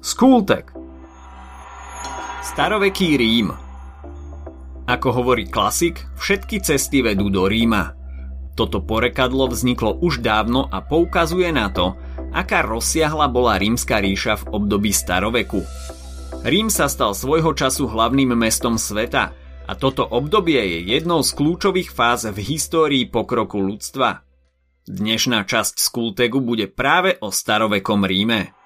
Skultek Staroveký Rím Ako hovorí klasik, všetky cesty vedú do Ríma. Toto porekadlo vzniklo už dávno a poukazuje na to, aká rozsiahla bola rímska ríša v období staroveku. Rím sa stal svojho času hlavným mestom sveta a toto obdobie je jednou z kľúčových fáz v histórii pokroku ľudstva. Dnešná časť Skultegu bude práve o starovekom Ríme.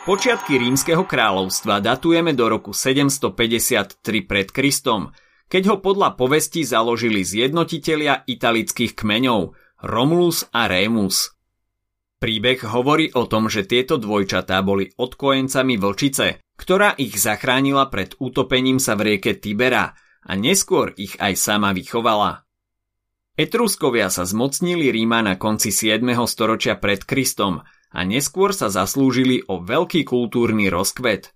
Počiatky rímskeho kráľovstva datujeme do roku 753 pred Kristom, keď ho podľa povesti založili zjednotitelia italických kmeňov Romulus a Remus. Príbeh hovorí o tom, že tieto dvojčatá boli odkojencami vlčice, ktorá ich zachránila pred utopením sa v rieke Tibera a neskôr ich aj sama vychovala. Etruskovia sa zmocnili Ríma na konci 7. storočia pred Kristom a neskôr sa zaslúžili o veľký kultúrny rozkvet.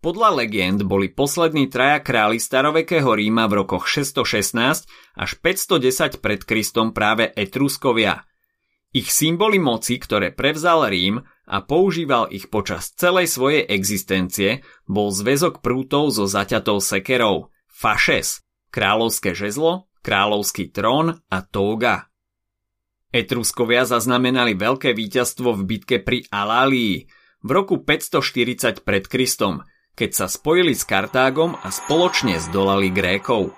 Podľa legend boli poslední traja králi starovekého Ríma v rokoch 616 až 510 pred Kristom práve Etruskovia. Ich symboly moci, ktoré prevzal Rím a používal ich počas celej svojej existencie, bol zväzok prútov so zaťatou sekerou, fašes, kráľovské žezlo, kráľovský trón a tóga. Etruskovia zaznamenali veľké víťazstvo v bitke pri Alálii v roku 540 pred Kristom, keď sa spojili s Kartágom a spoločne zdolali Grékov.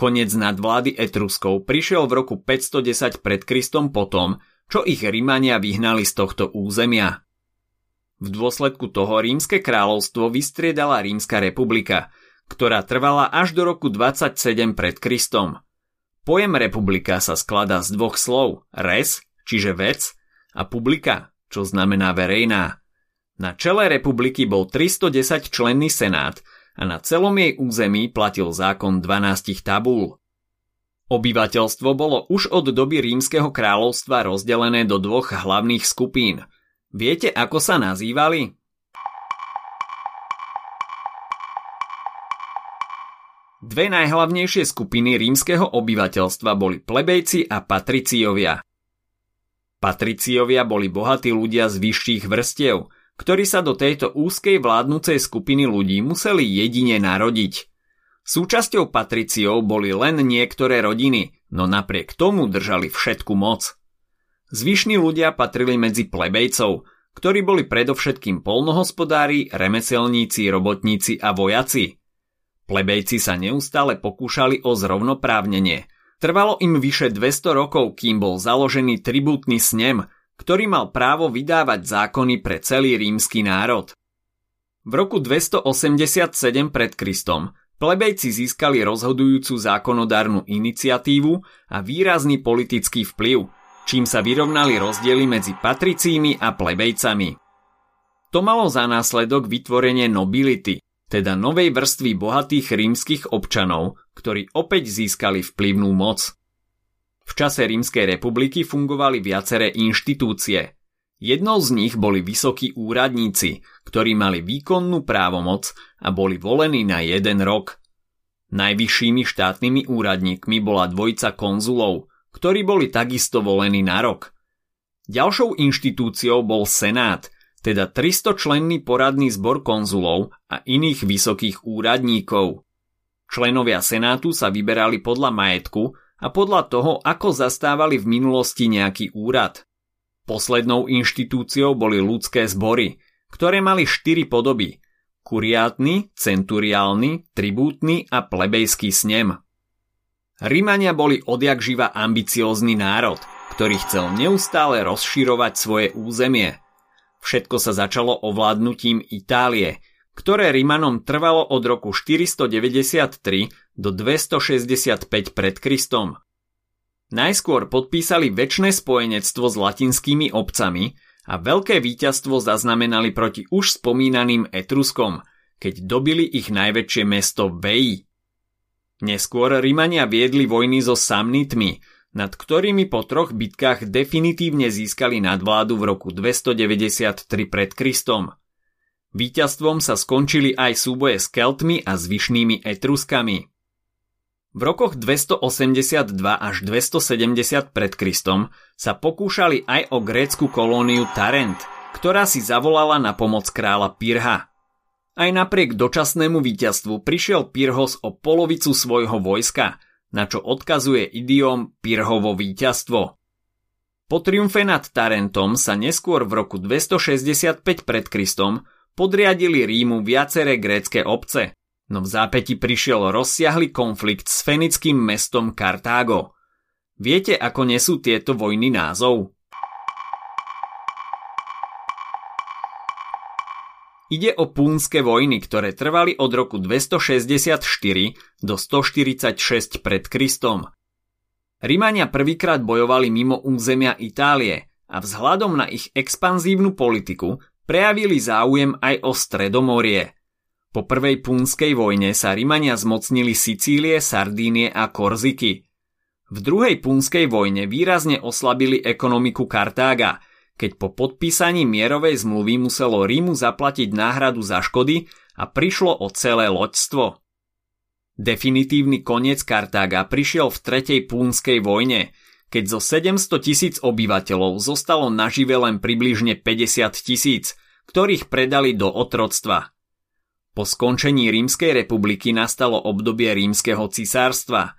Konec nadvlády Etruskov prišiel v roku 510 pred Kristom potom, čo ich Rímania vyhnali z tohto územia. V dôsledku toho rímske kráľovstvo vystriedala Rímska republika, ktorá trvala až do roku 27 pred Kristom – Pojem republika sa skladá z dvoch slov res, čiže vec, a publika, čo znamená verejná. Na čele republiky bol 310 členný senát a na celom jej území platil zákon 12 tabúl. Obyvateľstvo bolo už od doby rímskeho kráľovstva rozdelené do dvoch hlavných skupín. Viete, ako sa nazývali? Dve najhlavnejšie skupiny rímskeho obyvateľstva boli plebejci a patriciovia. Patriciovia boli bohatí ľudia z vyšších vrstiev, ktorí sa do tejto úzkej vládnucej skupiny ľudí museli jedine narodiť. Súčasťou patriciov boli len niektoré rodiny, no napriek tomu držali všetku moc. Zvyšní ľudia patrili medzi plebejcov, ktorí boli predovšetkým polnohospodári, remeselníci, robotníci a vojaci – Plebejci sa neustále pokúšali o zrovnoprávnenie. Trvalo im vyše 200 rokov, kým bol založený tribútny snem, ktorý mal právo vydávať zákony pre celý rímsky národ. V roku 287 pred Kristom plebejci získali rozhodujúcu zákonodárnu iniciatívu a výrazný politický vplyv, čím sa vyrovnali rozdiely medzi patricími a plebejcami. To malo za následok vytvorenie nobility, teda novej vrstvy bohatých rímskych občanov, ktorí opäť získali vplyvnú moc. V čase Rímskej republiky fungovali viaceré inštitúcie. Jednou z nich boli vysokí úradníci, ktorí mali výkonnú právomoc a boli volení na jeden rok. Najvyššími štátnymi úradníkmi bola dvojica konzulov, ktorí boli takisto volení na rok. Ďalšou inštitúciou bol Senát, teda 300-členný poradný zbor konzulov a iných vysokých úradníkov. Členovia Senátu sa vyberali podľa majetku a podľa toho, ako zastávali v minulosti nejaký úrad. Poslednou inštitúciou boli ľudské zbory, ktoré mali štyri podoby. Kuriátny, centuriálny, tribútny a plebejský snem. Rímania boli odjak živa ambiciózny národ, ktorý chcel neustále rozširovať svoje územie – Všetko sa začalo ovládnutím Itálie, ktoré Rimanom trvalo od roku 493 do 265 pred Kristom. Najskôr podpísali väčšie spojenectvo s latinskými obcami a veľké víťazstvo zaznamenali proti už spomínaným Etruskom, keď dobili ich najväčšie mesto Veii. Neskôr Rimania viedli vojny so Samnitmi, nad ktorými po troch bitkách definitívne získali nadvládu v roku 293 pred Kristom. Výťazstvom sa skončili aj súboje s Keltmi a zvyšnými Etruskami. V rokoch 282 až 270 pred Kristom sa pokúšali aj o grécku kolóniu Tarent, ktorá si zavolala na pomoc kráľa Pirha. Aj napriek dočasnému víťazstvu prišiel Pirhos o polovicu svojho vojska, na čo odkazuje idiom Pirhovo víťazstvo. Po triumfe nad Tarentom sa neskôr v roku 265 pred Kristom podriadili Rímu viaceré grécke obce, no v zápäti prišiel rozsiahly konflikt s fenickým mestom Kartágo. Viete, ako nesú tieto vojny názov? Ide o púnske vojny, ktoré trvali od roku 264 do 146 pred Kristom. Rímania prvýkrát bojovali mimo územia Itálie a vzhľadom na ich expanzívnu politiku prejavili záujem aj o Stredomorie. Po prvej púnskej vojne sa Rímania zmocnili Sicílie, Sardínie a Korziky. V druhej púnskej vojne výrazne oslabili ekonomiku Kartága – keď po podpísaní mierovej zmluvy muselo Rímu zaplatiť náhradu za škody a prišlo o celé loďstvo. Definitívny koniec Kartága prišiel v tretej púnskej vojne, keď zo 700 tisíc obyvateľov zostalo nažive len približne 50 tisíc, ktorých predali do otroctva. Po skončení Rímskej republiky nastalo obdobie rímskeho cisárstva.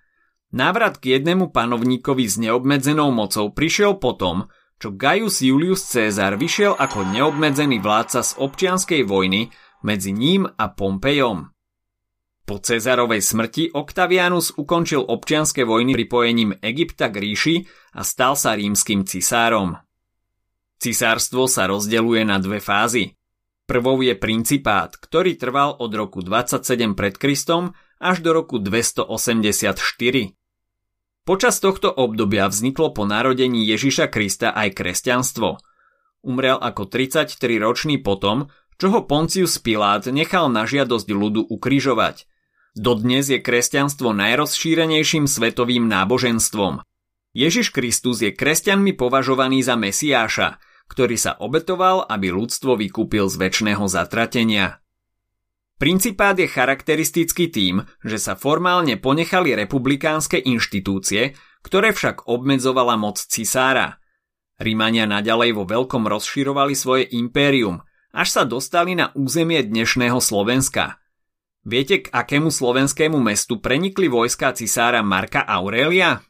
Návrat k jednému panovníkovi s neobmedzenou mocou prišiel potom, čo Gaius Julius Caesar vyšiel ako neobmedzený vládca z občianskej vojny medzi ním a Pompejom. Po Cezarovej smrti Octavianus ukončil občianske vojny pripojením Egypta k ríši a stal sa rímským cisárom. Cisárstvo sa rozdeluje na dve fázy. Prvou je principát, ktorý trval od roku 27 pred Kristom až do roku 284. Počas tohto obdobia vzniklo po narodení Ježiša Krista aj kresťanstvo. Umrel ako 33-ročný potom, čo ho Poncius Pilát nechal na žiadosť ľudu ukrižovať. Dodnes je kresťanstvo najrozšírenejším svetovým náboženstvom. Ježiš Kristus je kresťanmi považovaný za Mesiáša, ktorý sa obetoval, aby ľudstvo vykúpil z väčšného zatratenia. Principát je charakteristický tým, že sa formálne ponechali republikánske inštitúcie, ktoré však obmedzovala moc cisára. Rímania naďalej vo veľkom rozširovali svoje impérium, až sa dostali na územie dnešného Slovenska. Viete, k akému slovenskému mestu prenikli vojska cisára Marka Aurelia?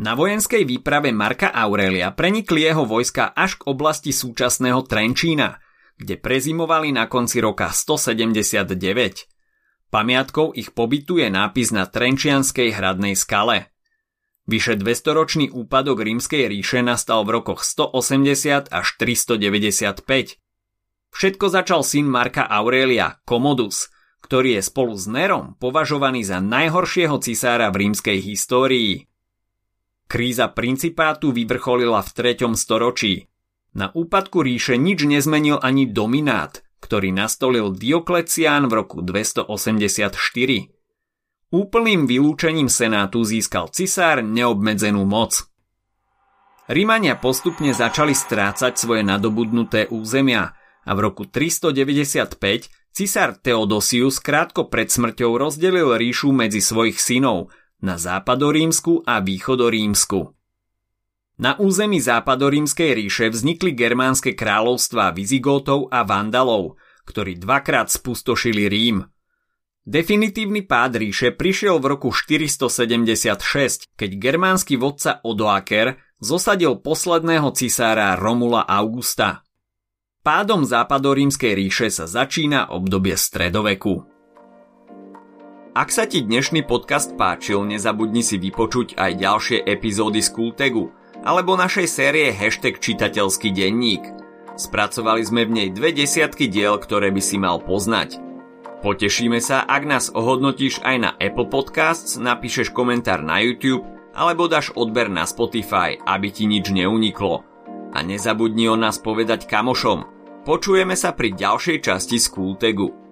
Na vojenskej výprave Marka Aurelia prenikli jeho vojska až k oblasti súčasného Trenčína, kde prezimovali na konci roka 179. Pamiatkou ich pobytu je nápis na Trenčianskej hradnej skale. Vyše 200-ročný úpadok rímskej ríše nastal v rokoch 180 až 395. Všetko začal syn Marka Aurelia, Commodus, ktorý je spolu s Nerom považovaný za najhoršieho cisára v rímskej histórii. Kríza principátu vyvrcholila v 3. storočí. Na úpadku ríše nič nezmenil ani dominát, ktorý nastolil Dioklecián v roku 284. Úplným vylúčením senátu získal cisár neobmedzenú moc. Rímania postupne začali strácať svoje nadobudnuté územia a v roku 395 cisár Theodosius krátko pred smrťou rozdelil ríšu medzi svojich synov na západorímsku a východorímsku. Na území západorímskej ríše vznikli germánske kráľovstvá Vizigótov a Vandalov, ktorí dvakrát spustošili Rím. Definitívny pád ríše prišiel v roku 476, keď germánsky vodca Odoaker zosadil posledného cisára Romula Augusta. Pádom západorímskej ríše sa začína obdobie stredoveku. Ak sa ti dnešný podcast páčil, nezabudni si vypočuť aj ďalšie epizódy z Kultegu alebo našej série hashtag čitateľský denník. Spracovali sme v nej dve desiatky diel, ktoré by si mal poznať. Potešíme sa, ak nás ohodnotíš aj na Apple Podcasts, napíšeš komentár na YouTube alebo dáš odber na Spotify, aby ti nič neuniklo. A nezabudni o nás povedať kamošom. Počujeme sa pri ďalšej časti z Kultegu.